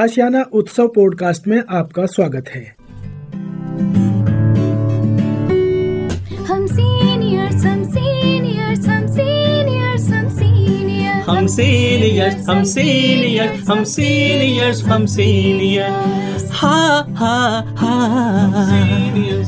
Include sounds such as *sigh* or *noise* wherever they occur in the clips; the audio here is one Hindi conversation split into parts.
आशियाना उत्सव पॉडकास्ट में आपका स्वागत है। हम सीनियर्स हम सीनियर्स हम सीनियर्स हम सीनियर्स हम सीनियर्स हम सीनियर्स हम सीनियर्स हम सीनियर्स हा हा हा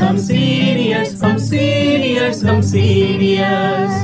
हम सीनियर्स हम सीनियर्स हम सीनियर्स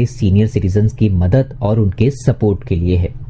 सीनियर सिटीजन की मदद और उनके सपोर्ट के लिए है।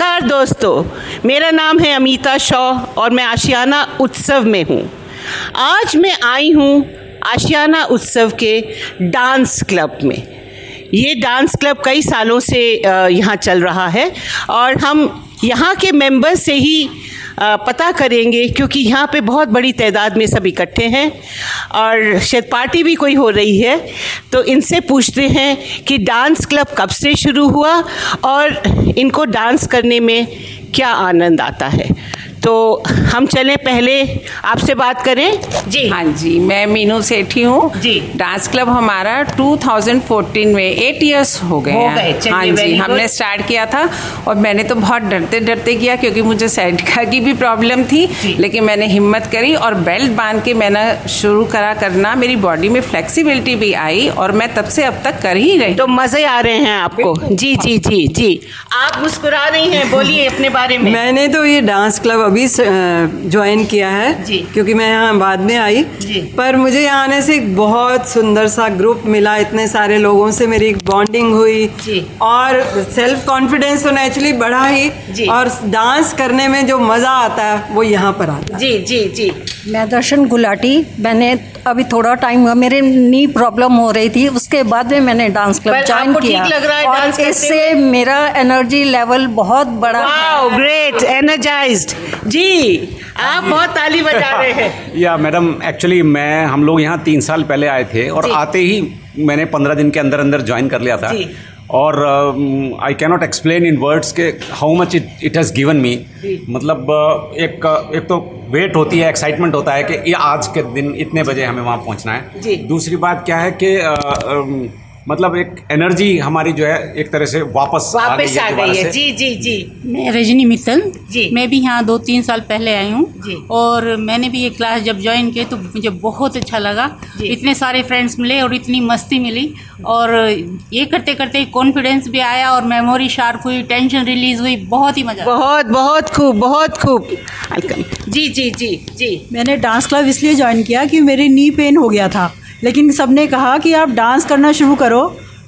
नमस्कार दोस्तों, मेरा नाम है अमिता शॉ और मैं आशियाना उत्सव में हूँ। आज मैं आई हूँ आशियाना उत्सव के डांस क्लब में। ये डांस क्लब कई सालों से यहाँ चल रहा है और हम यहाँ के मेंबर से ही पता करेंगे क्योंकि यहाँ पे बहुत बड़ी तादाद में सब इकट्ठे हैं और शायद पार्टी भी कोई हो रही है तो इनसे पूछते हैं कि डांस क्लब कब से शुरू हुआ और इनको डांस करने में क्या आनंद आता है। तो हम चलें पहले आपसे बात करें। जी। हाँ जी मैं मीनू सेठी हूँ। जी। डांस क्लब हमारा 2014 में एट इयर्स हो गए हो हैं। गए, हाँ जी हमने स्टार्ट किया था और मैंने तो बहुत डरते डरते किया क्योंकि मुझे सैटिका की भी प्रॉब्लम थी लेकिन मैंने हिम्मत करी और बेल्ट बाँध के मैंने शुरू करा करना। मेरी बॉडी में फ्लेक्सिबिलिटी भी आई और मैं तब से अब तक कर ही रही। तो मज़े आ रहे हैं आपको। जी जी जी जी। आप मुस्कुरा रही हैं बोलिए अपने बारे में। मैंने तो ये डांस क्लब अभी ज्वाइन किया है जी। क्योंकि मैं यहाँ बाद में आई जी। पर मुझे यहाँ आने से एक बहुत सुंदर सा ग्रुप मिला इतने सारे लोगों से मेरी एक बॉन्डिंग हुई जी। और सेल्फ कॉन्फिडेंस तो नेचुरली बढ़ा ही और डांस करने में जो मज़ा आता है वो यहाँ पर आता है जी जी जी मैं दर्शन गुलाटी मैंने अभी थोड़ा टाइम हुआ मेरे नी प्रॉब्लम हो रही थी उसके बाद में मैंने डांस क्लब ज्वाइन आपको किया। लग रहा है और इससे मेरा एनर्जी लेवल बहुत बड़ा वाओ ग्रेट एनर्जाइज्ड जी आप बहुत ताली बजा रहे हैं। *laughs* या मैडम एक्चुअली मैं हम लोग यहाँ तीन साल पहले आए थे और आते ही मैंने पंद्रह दिन के अंदर अंदर ज्वाइन कर लिया था। जी। और I cannot explain in words के how much it it has given me मतलब uh, एक एक तो वेट होती है एक्साइटमेंट होता है कि ये आज के दिन इतने बजे हमें वहाँ पहुँचना है। जी। दूसरी बात क्या है कि uh, um, मतलब एक एनर्जी हमारी जो है एक तरह से वापस वापस आ गई है। से। जी जी जी। मैं रजनी मित्तल। जी। मैं भी यहाँ दो तीन साल पहले आई जी। हूँ और मैंने भी ये क्लास जब ज्वाइन की तो मुझे बहुत अच्छा लगा। जी। इतने सारे फ्रेंड्स मिले और इतनी मस्ती मिली। और ये करते करते कॉन्फिडेंस भी आया और मेमोरी शार्प हुई टेंशन रिलीज़ हुई बहुत ही मज़ा बहुत बहुत खूब बहुत खूब। वेलकम जी जी जी जी। मैंने डांस क्लब इसलिए ज्वाइन किया कि मेरी नी पेन हो गया था। लेकिन सबने कहा कि आप डांस करना शुरू करो।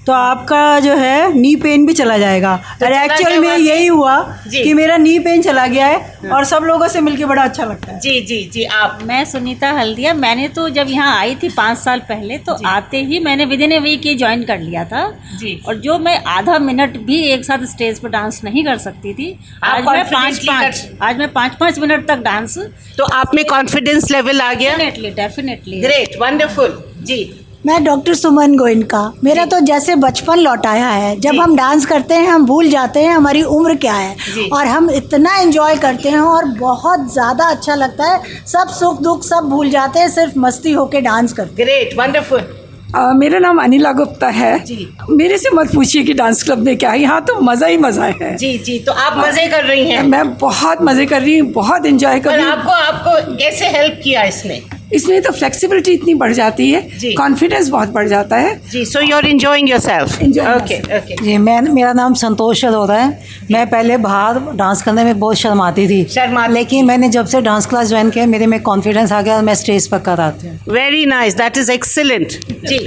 तो आपका जो है नी पेन भी चला जाएगा। तो और एक्चुअल में यही हुआ। कि मेरा नी पेन चला गया है और सब लोगों से मिलके बड़ा अच्छा लगता है। जी जी जी आप मैं सुनीता हल्दिया मैंने तो जब यहाँ आई थी पाँच साल पहले तो आते ही मैंने विद इन ए वीक ये ज्वाइन कर लिया था। जी। और जो मैं आधा मिनट भी एक साथ स्टेज पर डांस नहीं कर सकती थी आज मैं पाँच पाँच आज मैं पाँच पाँच मिनट तक डांस तो आप में कॉन्फिडेंस लेवल आ गया? डेफिनेटली डेफिनेटली ग्रेट वंडरफुल जी। मैं डॉक्टर सुमन गोइनका मेरा तो जैसे बचपन लौटाया है। जब हम डांस करते हैं हम भूल जाते हैं हमारी उम्र क्या है। और हम इतना एंजॉय करते हैं और बहुत ज़्यादा अच्छा लगता है। सब सुख दुख सब भूल जाते हैं सिर्फ़ मस्ती होके डांस करते ग्रेट वंडरफुल आ, मेरा नाम अनिला गुप्ता है। जी। मेरे से मत पूछिए कि डांस क्लब में क्या है। यहाँ तो मज़ा ही मज़ा है। जी जी तो आप मज़े कर रही हैं। मैं बहुत मज़े कर रही हूँ बहुत एंजॉय कर रही हूँ। आपको आपको कैसे हेल्प किया इसने? इसमें तो फ्लेक्सिबिलिटी इतनी बढ़ जाती है कॉन्फिडेंस बहुत बढ़ जाता है। जी so you are enjoying yourself okay okay जी मैं मेरा नाम संतोष अरोरा है। मैं पहले बाहर डांस करने में बहुत शर्माती थी। शर्मा लेकिन मैंने जब से डांस क्लास ज्वाइन किया मेरे में कॉन्फिडेंस आ गया और मैं स्टेज पर कर आती हूँ। Very nice that is excellent जी।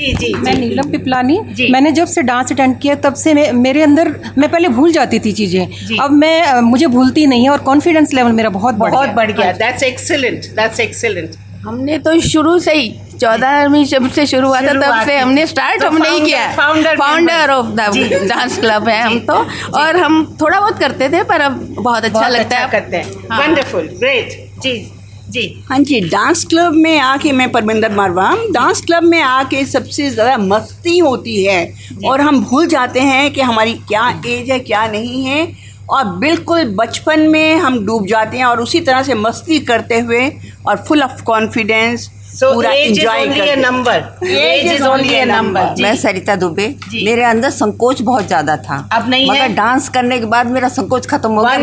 जी जी मैं नीलम पिपलानी। मैंने जब से डांस अटेंड किया तब से मैं मेरे अंदर मैं पहले भूल जाती थी चीज़ें। अब मैं मुझे भूलती नहीं है और कॉन्फिडेंस लेवल मेरा बहुत बढ़ बहुत बढ़ गया। दैट्स एक्सीलेंट दैट्स एक्सीलेंट हमने तो शुरू से ही चौदहवीं जब से शुरू हुआ था तब से हमने स्टार्ट तो हमने ही किया founder founder of the dance club है हम तो। और हम थोड़ा बहुत करते थे पर अब बहुत अच्छा बहुत लगता अच्छा है। करते हैं। हाँ। वंडरफुल ग्रेट जी। जी। हाँ जी डांस क्लब में आके मैं परमिंदर मारवा डांस क्लब में आके सबसे ज़्यादा मस्ती होती है। और हम भूल जाते हैं कि हमारी क्या एज है क्या नहीं है। और बिल्कुल बचपन में हम डूब जाते हैं और उसी तरह से मस्ती करते हुए और फुल ऑफ़ कॉन्फिडेंस So पूरा age is enjoy only a करते number. Age is only a number. मैं सरिता दुबे मेरे अंदर संकोच बहुत ज़्यादा था। अब नहीं मगर डांस करने के बाद मेरा संकोच खत्म हो गया।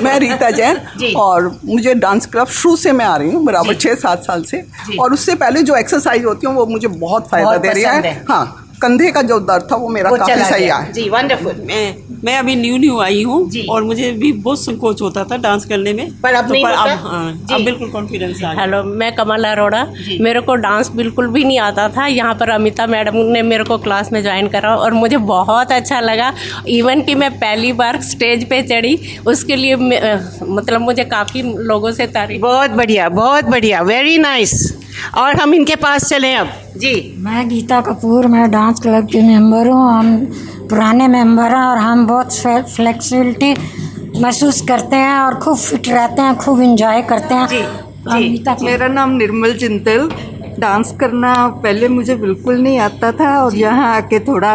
मैं रीता जैन *laughs* और मुझे डांस क्लब शुरू से मैं आ रही हूँ बराबर छह सात साल से। और उससे पहले जो एक्सरसाइज होती है वो मुझे बहुत फ़ायदा दे रही है। है। कंधे का जो दर्द था वो मेरा वो काफ़ी सही आया। जी वंडरफुल मैं मैं अभी न्यू न्यू आई हूँ और मुझे भी बहुत संकोच होता था डांस करने में। पर अब तो नहीं पर अब हाँ, अब बिल्कुल कॉन्फिडेंस आ हेलो मैं कमल अरोड़ा। मेरे को डांस बिल्कुल भी नहीं आता था। यहाँ पर अमिता मैडम ने मेरे को क्लास में ज्वाइन करा और मुझे बहुत अच्छा लगा। इवन कि मैं पहली बार स्टेज पे चढ़ी उसके लिए मतलब मुझे काफ़ी लोगों से तारीफ़। बहुत बढ़िया बहुत बढ़िया। वेरी नाइस और हम इनके पास चले अब। जी। मैं गीता कपूर मैं डांस क्लब की मेंबर हूँ हम पुराने मेंबर हैं और हम बहुत फ्लेक्सिबिलिटी महसूस करते हैं और खूब फिट रहते हैं खूब इंजॉय करते हैं। जी, जी। मेरा नाम निर्मल चिंतल डांस करना पहले मुझे बिल्कुल नहीं आता था और यहाँ आके थोड़ा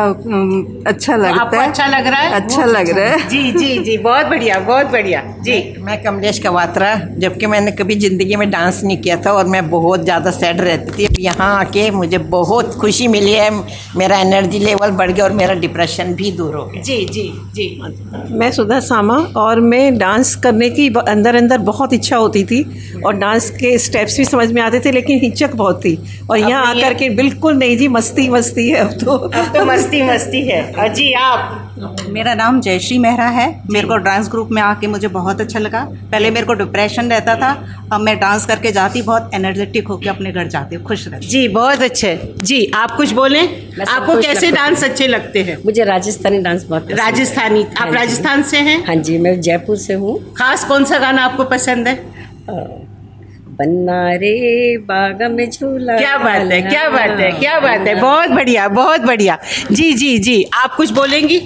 अच्छा लगता आपको है। अच्छा लग रहा है? अच्छा लग रहा है। जी जी जी बहुत बढ़िया बहुत बढ़िया। जी। मैं कमलेश कवात्रा जबकि मैंने कभी ज़िंदगी में डांस नहीं किया था और मैं बहुत ज़्यादा सैड रहती थी अब यहाँ आके मुझे बहुत खुशी मिली है। मेरा एनर्जी लेवल बढ़ गया और मेरा डिप्रेशन भी दूर हो गया। जी जी जी। मैं सुधा सामा और मैं डांस करने की अंदर अंदर बहुत इच्छा होती थी और डांस के स्टेप्स भी समझ में आते थे लेकिन हिचक बहुत थी। और यहाँ आकर के बिल्कुल नहीं जी मस्ती मस्ती है अब तो। अब तो मस्ती मस्ती है। और जी आप? मेरा नाम जयश्री मेहरा है। मेरे को डांस ग्रुप में आके मुझे बहुत अच्छा लगा। पहले मेरे को डिप्रेशन रहता था अब मैं डांस करके जाती बहुत एनर्जेटिक होकर अपने घर जाती हूँ खुश रहती जी बहुत अच्छे। जी आप कुछ बोलें? आपको कैसे डांस अच्छे लगते हैं? मुझे राजस्थानी डांस बहुत राजस्थानी। हाँ आप राजस्थान से हैं? हाँ जी मैं जयपुर से हूँ। खास कौन सा गाना आपको पसंद है? बन्ना रे बाग में झूला क्या बात है क्या बात है क्या बात है। बहुत बढ़िया बहुत बढ़िया। जी जी जी आप कुछ बोलेंगी?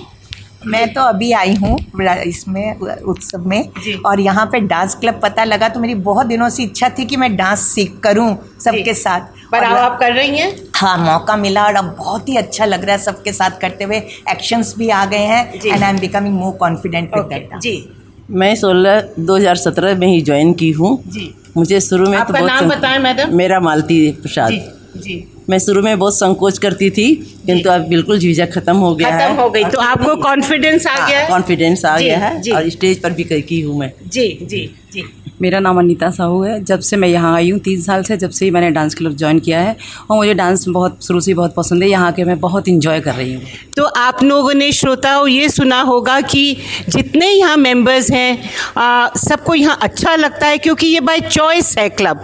मैं तो अभी आई हूँ इसमें उत्सव में। और यहाँ पे डांस क्लब पता लगा तो मेरी बहुत दिनों से इच्छा थी कि मैं डांस सीख करूँ सबके साथ। पर अब आप कर रही हैं? हाँ मौका मिला और अब बहुत ही अच्छा लग रहा है सबके साथ करते हुए। एक्शंस भी आ गए हैं and I am becoming more confident with that जी। मैं सोलह 2017 में ही ज्वाइन की हूँ। जी। मुझे शुरू में आपका तो नाम बताएँ मैडम। मेरा मालती प्रसाद। जी जी। मैं शुरू में बहुत संकोच करती थी किंतु अब बिल्कुल झिझक खत्म हो गया खत्म हो। गई। तो आपको कॉन्फिडेंस आ गया है? कॉन्फिडेंस आ गया है जी। और स्टेज पर भी कई की हूँ मैं। जी जी जी। मेरा नाम अनीता साहू है। जब से मैं यहाँ आई हूँ तीन साल से जब से ही मैंने डांस क्लब ज्वाइन किया है और मुझे डांस बहुत शुरू से ही बहुत पसंद है। यहाँ के मैं बहुत इंजॉय कर रही हूँ। तो आप लोगों ने श्रोताओं ये सुना होगा कि जितने यहाँ मेंबर्स हैं सबको यहाँ अच्छा लगता है क्योंकि ये बाय चॉइस है क्लब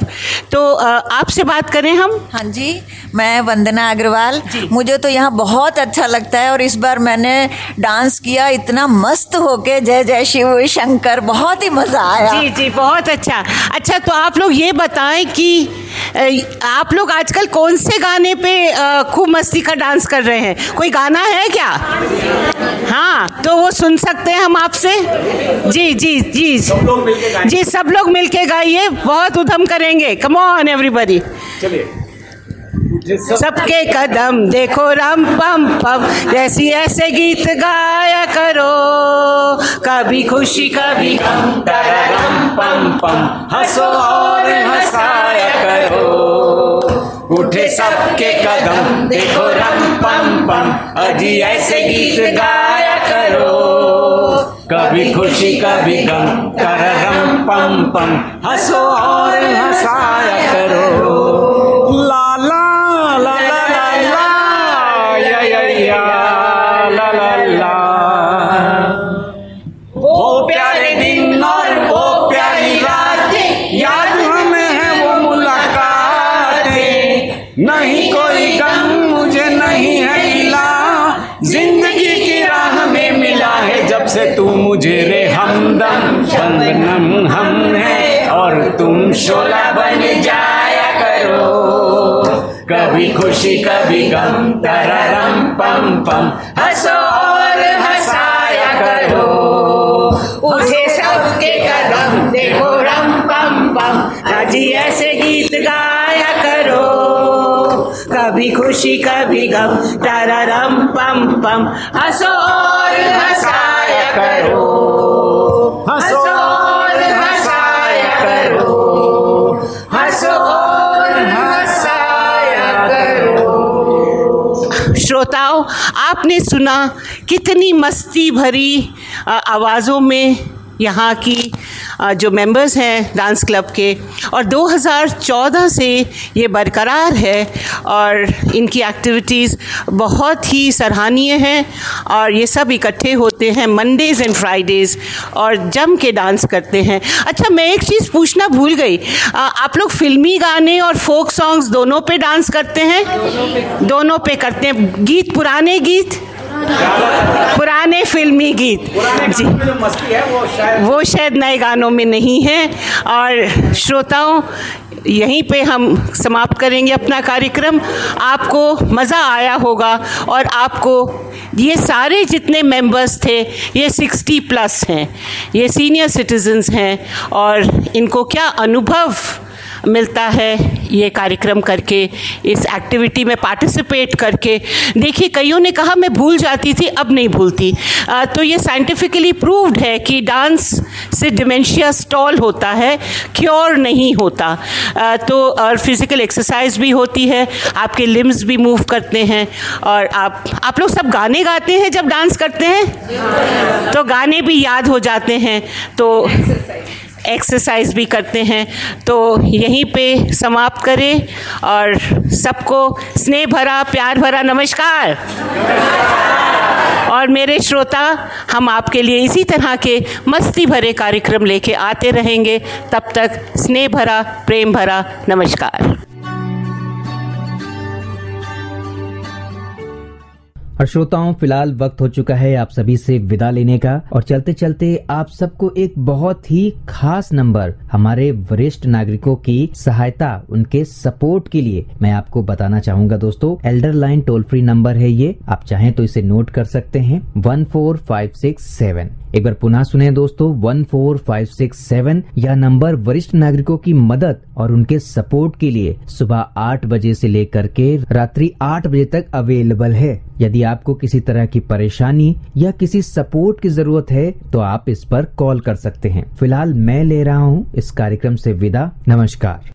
तो आपसे बात करें हम। हाँ जी मैं वंदना अग्रवाल। मुझे तो यहाँ बहुत अच्छा लगता है और इस बार मैंने डांस किया इतना मस्त होके। जय जय शिव शंकर बहुत ही मज़ा आया। जी जी बहुत अच्छा। अच्छा तो आप लोग ये बताएँ कि आप लोग आजकल कौन से गाने पे खूब मस्ती का डांस कर रहे हैं? कोई गाना है क्या? हाँ तो वो सुन सकते हैं हम आपसे। जी जी जी। जी सब लोग मिलके गाइए बहुत उधम करेंगे। कम ऑन एवरीबॉडी चलिए। सबके कदम देखो, रम पम पम। जैसी ऐसे गीत गाया करो। कभी खुशी, कभी गम। तररम पम पम। हंसो और हंसाया करो। उठे सबके कदम देखो, रम पम पम। अजी ऐसे गीत गाया करो। कभी खुशी, कभी गम। तररम पम पम। हंसो और हंसाया करो। कभी खुशी कभी गम तररम पम पम हंसो और हंसाया करो। उठे सबके कदम देखो रम पम पम अजी ऐसे गीत गाया करो। कभी खुशी, कभी गम तररम पम पम हंसो और हंसाया करो। श्रोताओं आपने सुना कितनी मस्ती भरी आवाज़ों में यहाँ की जो मेंबर्स हैं डांस क्लब के और 2014 से ये बरकरार है और इनकी एक्टिविटीज़ बहुत ही सराहनीय हैं और ये सब इकट्ठे होते हैं मंडेज़ एंड फ्राइडेज़ और जम के डांस करते हैं। अच्छा मैं एक चीज़ पूछना भूल गई। अ, आप लोग फिल्मी गाने और फोक सॉन्ग्स दोनों पे डांस करते हैं? दोनों पे करते हैं। गीत पुराने गीत? पुराने फिल्मी गीत। जी। वो शायद नए गानों में नहीं है। और श्रोताओं यहीं पे हम समाप्त करेंगे अपना कार्यक्रम। आपको मज़ा आया होगा और आपको ये सारे जितने मेंबर्स थे ये 60 प्लस हैं। ये सीनियर सिटीजन्स हैं और इनको क्या अनुभव मिलता है? ये कार्यक्रम करके इस एक्टिविटी में पार्टिसिपेट करके। देखिए कईयों ने कहा मैं भूल जाती थी अब नहीं भूलती। आ, तो ये साइंटिफिकली प्रूव्ड है कि डांस से डिमेंशिया स्टॉल होता है क्योर नहीं होता। आ, तो और फ़िज़िकल एक्सरसाइज भी होती है आपके लिम्स भी मूव करते हैं और आप आप लोग सब गाने गाते हैं जब डांस करते हैं? तो गाने भी याद हो जाते हैं तो एक्सरसाइज भी करते हैं। तो यहीं पे समाप्त करें और सबको स्नेह भरा, प्यार भरा नमस्कार। और मेरे श्रोता, हम आपके लिए इसी तरह के मस्ती भरे कार्यक्रम लेके आते रहेंगे। तब तक स्नेह भरा, प्रेम भरा, नमस्कार। और श्रोताओं, फ़िलहाल वक्त हो चुका है आप सभी से विदा लेने का। और चलते चलते आप सबको एक बहुत ही खास नंबर हमारे वरिष्ठ नागरिकों की सहायता, उनके सपोर्ट के लिए मैं आपको बताना चाहूँगा दोस्तों। Elder line toll free number है ये, आप चाहें तो इसे नोट कर सकते हैं। One four five six seven. एक बार पुनः सुने दोस्तों, one four five six seven, यह नंबर वरिष्ठ नागरिकों की मदद और उनके सपोर्ट के लिए सुबह आठ बजे से लेकर के रात्रि आठ बजे तक अवेलेबल है। यदि आपको किसी तरह की परेशानी या किसी सपोर्ट की ज़रूरत है तो आप इस पर कॉल कर सकते हैं। फ़िलहाल मैं ले रहा हूँ। इस कार्यक्रम से विदा। नमस्कार।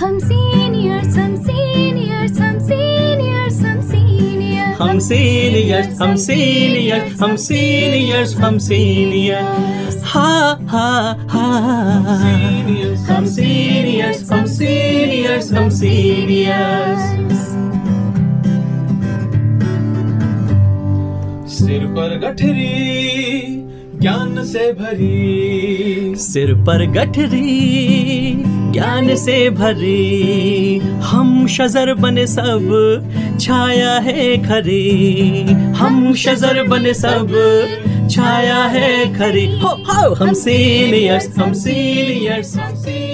हम सीनियर्स हम सीनियर्स हम सीनियर्स हम सीनियर्स हम सीनियर्स हम सीनियर्स हम सीनियर्स हम सीनियर्स हा हा हम सीनियर्स हम सीनियर्स हम सीनियर्स सिर पर गठरी, ज्ञान से भरी। सिर पर गठरी, ज्ञान से भरी। हम शजर बने सब, छाया है खरी। हम शजर बने सब छाया है खरी। हो हो हम सीनियर्स हम सीनियर्स हम सीनियर्स।